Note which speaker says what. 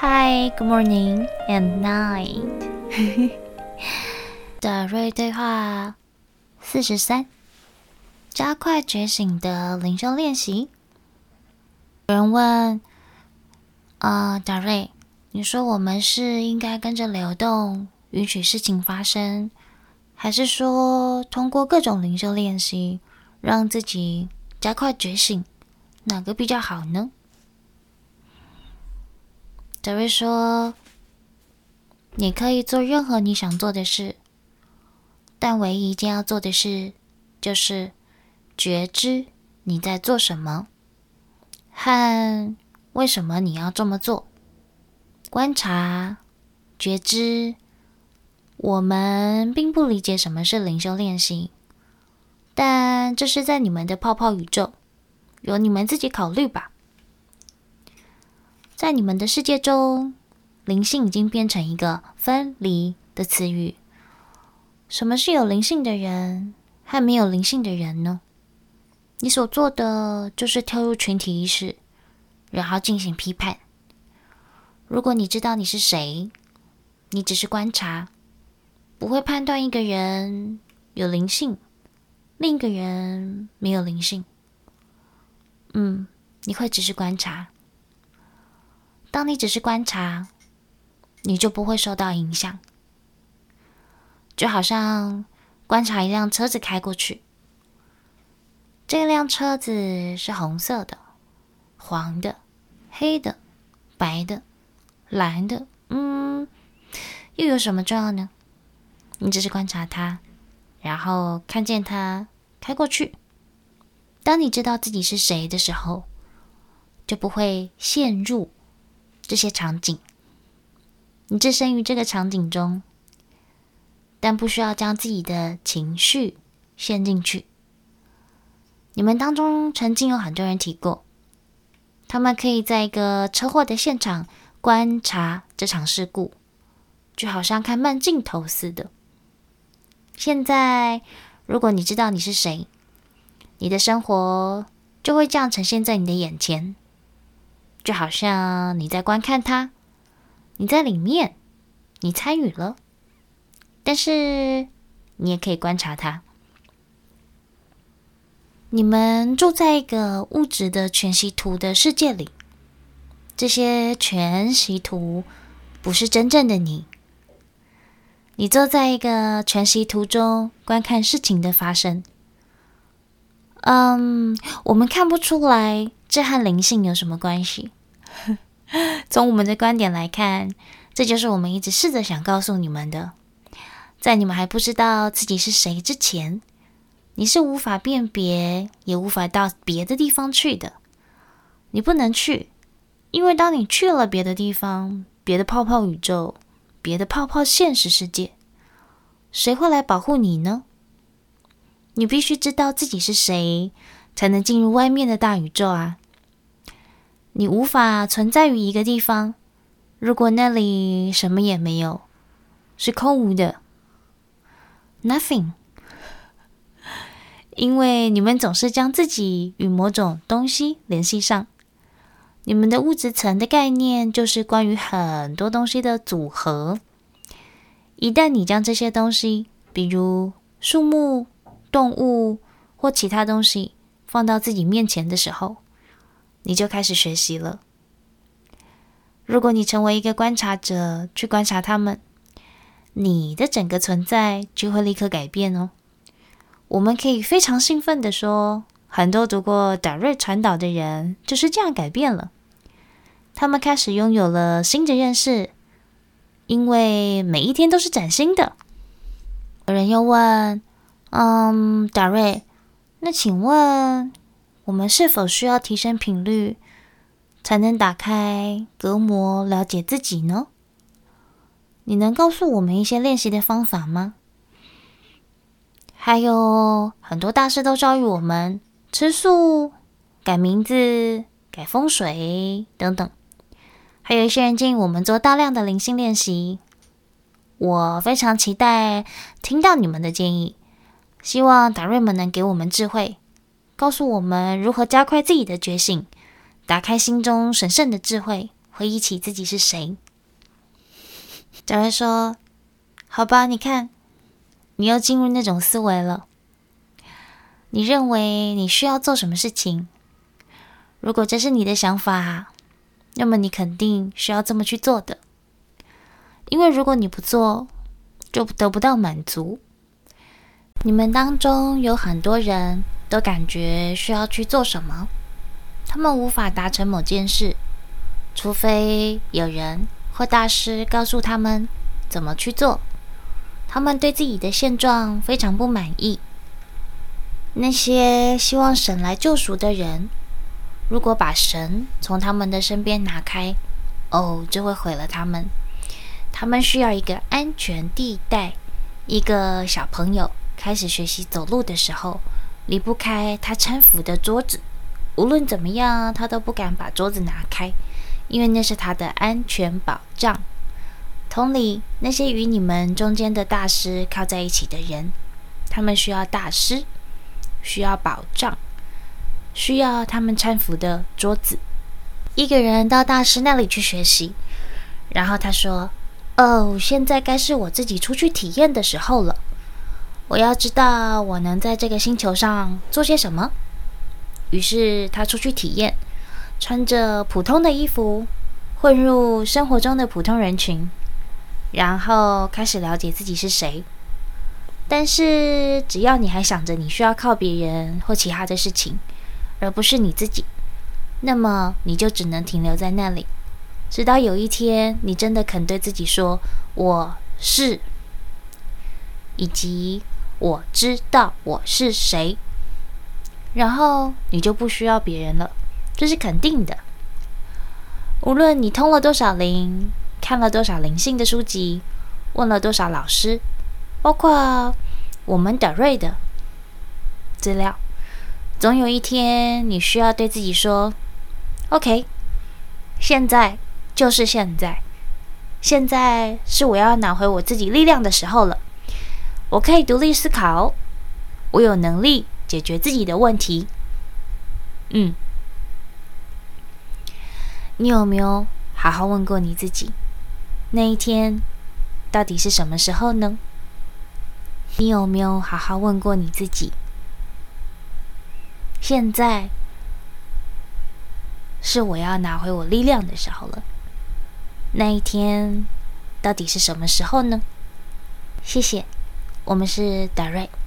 Speaker 1: Hi, good morning and night。达瑞对话四十三：加快觉醒的灵修练习。有人问：啊、呃，达瑞，你说我们是应该跟着流动，允许事情发生，还是说通过各种灵修练习，让自己加快觉醒？哪个比较好呢？达瑞说：“你可以做任何你想做的事，但唯一一件要做的事，就是觉知你在做什么，和为什么你要这么做。观察、觉知。我们并不理解什么是灵修练习，但这是在你们的泡泡宇宙。”由你们自己考虑吧。在你们的世界中，灵性已经变成一个分离的词语。什么是有灵性的人和没有灵性的人呢？你所做的就是跳入群体意识，然后进行批判。如果你知道你是谁，你只是观察，不会判断一个人有灵性，另一个人没有灵性。嗯，你会只是观察。当你只是观察，你就不会受到影响。就好像观察一辆车子开过去，这辆车子是红色的、黄的、黑的、白的、蓝的，嗯，又有什么重要呢？你只是观察它，然后看见它开过去。当你知道自己是谁的时候，就不会陷入这些场景。你置身于这个场景中，但不需要将自己的情绪陷进去。你们当中曾经有很多人提过，他们可以在一个车祸的现场观察这场事故，就好像看慢镜头似的。现在，如果你知道你是谁，你的生活就会这样呈现在你的眼前，就好像你在观看它，你在里面，你参与了，但是你也可以观察它。你们住在一个物质的全息图的世界里，这些全息图不是真正的你。你坐在一个全息图中观看事情的发生。嗯我们看不出来这和灵性有什么关系。从我们的观点来看，这就是我们一直试着想告诉你们的：在你们还不知道自己是谁之前，你是无法辨别，也无法到别的地方去的。你不能去，因为当你去了别的地方、别的泡泡宇宙、别的泡泡现实世界，谁会来保护你呢？你必须知道自己是谁，才能进入外面的大宇宙啊！你无法存在于一个地方，如果那里什么也没有，是空无的，nothing。因为你们总是将自己与某种东西联系上，你们的物质层的概念就是关于很多东西的组合。一旦你将这些东西，比如树木，动物或其他东西放到自己面前的时候，你就开始学习了。如果你成为一个观察者，去观察他们，你的整个存在就会立刻改变哦。我们可以非常兴奋地说，很多读过达瑞传导的人就是这样改变了。他们开始拥有了新的认识，因为每一天都是崭新的。有人又问。嗯，达瑞，那请问我们是否需要提升频率，才能打开隔膜，了解自己呢？你能告诉我们一些练习的方法吗？还有很多大师都教育我们吃素、改名字、改风水等等，还有一些人建议我们做大量的灵性练习。我非常期待听到你们的建议。希望达瑞们能给我们智慧，告诉我们如何加快自己的觉醒，打开心中神圣的智慧，回忆起自己是谁。德瑞说：“好吧，你看，你又进入那种思维了。你认为你需要做什么事情？如果这是你的想法，那么你肯定需要这么去做的。因为如果你不做，就得不到满足。你们当中有很多人都感觉需要去做什么，他们无法达成某件事，除非有人。”或大师告诉他们怎么去做，他们对自己的现状非常不满意。那些希望神来救赎的人，如果把神从他们的身边拿开，哦，就会毁了他们。他们需要一个安全地带。一个小朋友开始学习走路的时候，离不开他搀扶的桌子，无论怎么样，他都不敢把桌子拿开。因为那是他的安全保障。同理，那些与你们中间的大师靠在一起的人，他们需要大师，需要保障，需要他们搀扶的桌子。一个人到大师那里去学习，然后他说：“哦，现在该是我自己出去体验的时候了。我要知道我能在这个星球上做些什么。”于是他出去体验。穿着普通的衣服，混入生活中的普通人群，然后开始了解自己是谁。但是，只要你还想着你需要靠别人或其他的事情，而不是你自己，那么你就只能停留在那里，直到有一天你真的肯对自己说“我是”，以及“我知道我是谁”，然后你就不需要别人了。这是肯定的。无论你通了多少灵，看了多少灵性的书籍，问了多少老师，包括我们德瑞的资料，总有一天你需要对自己说：“OK，现在就是现在，现在是我要拿回我自己力量的时候了。我可以独立思考，我有能力解决自己的问题。”嗯。你有没有好好问过你自己，那一天到底是什么时候呢？你有没有好好问过你自己，现在是我要拿回我力量的时候了？那一天到底是什么时候呢？谢谢，我们是 Direct。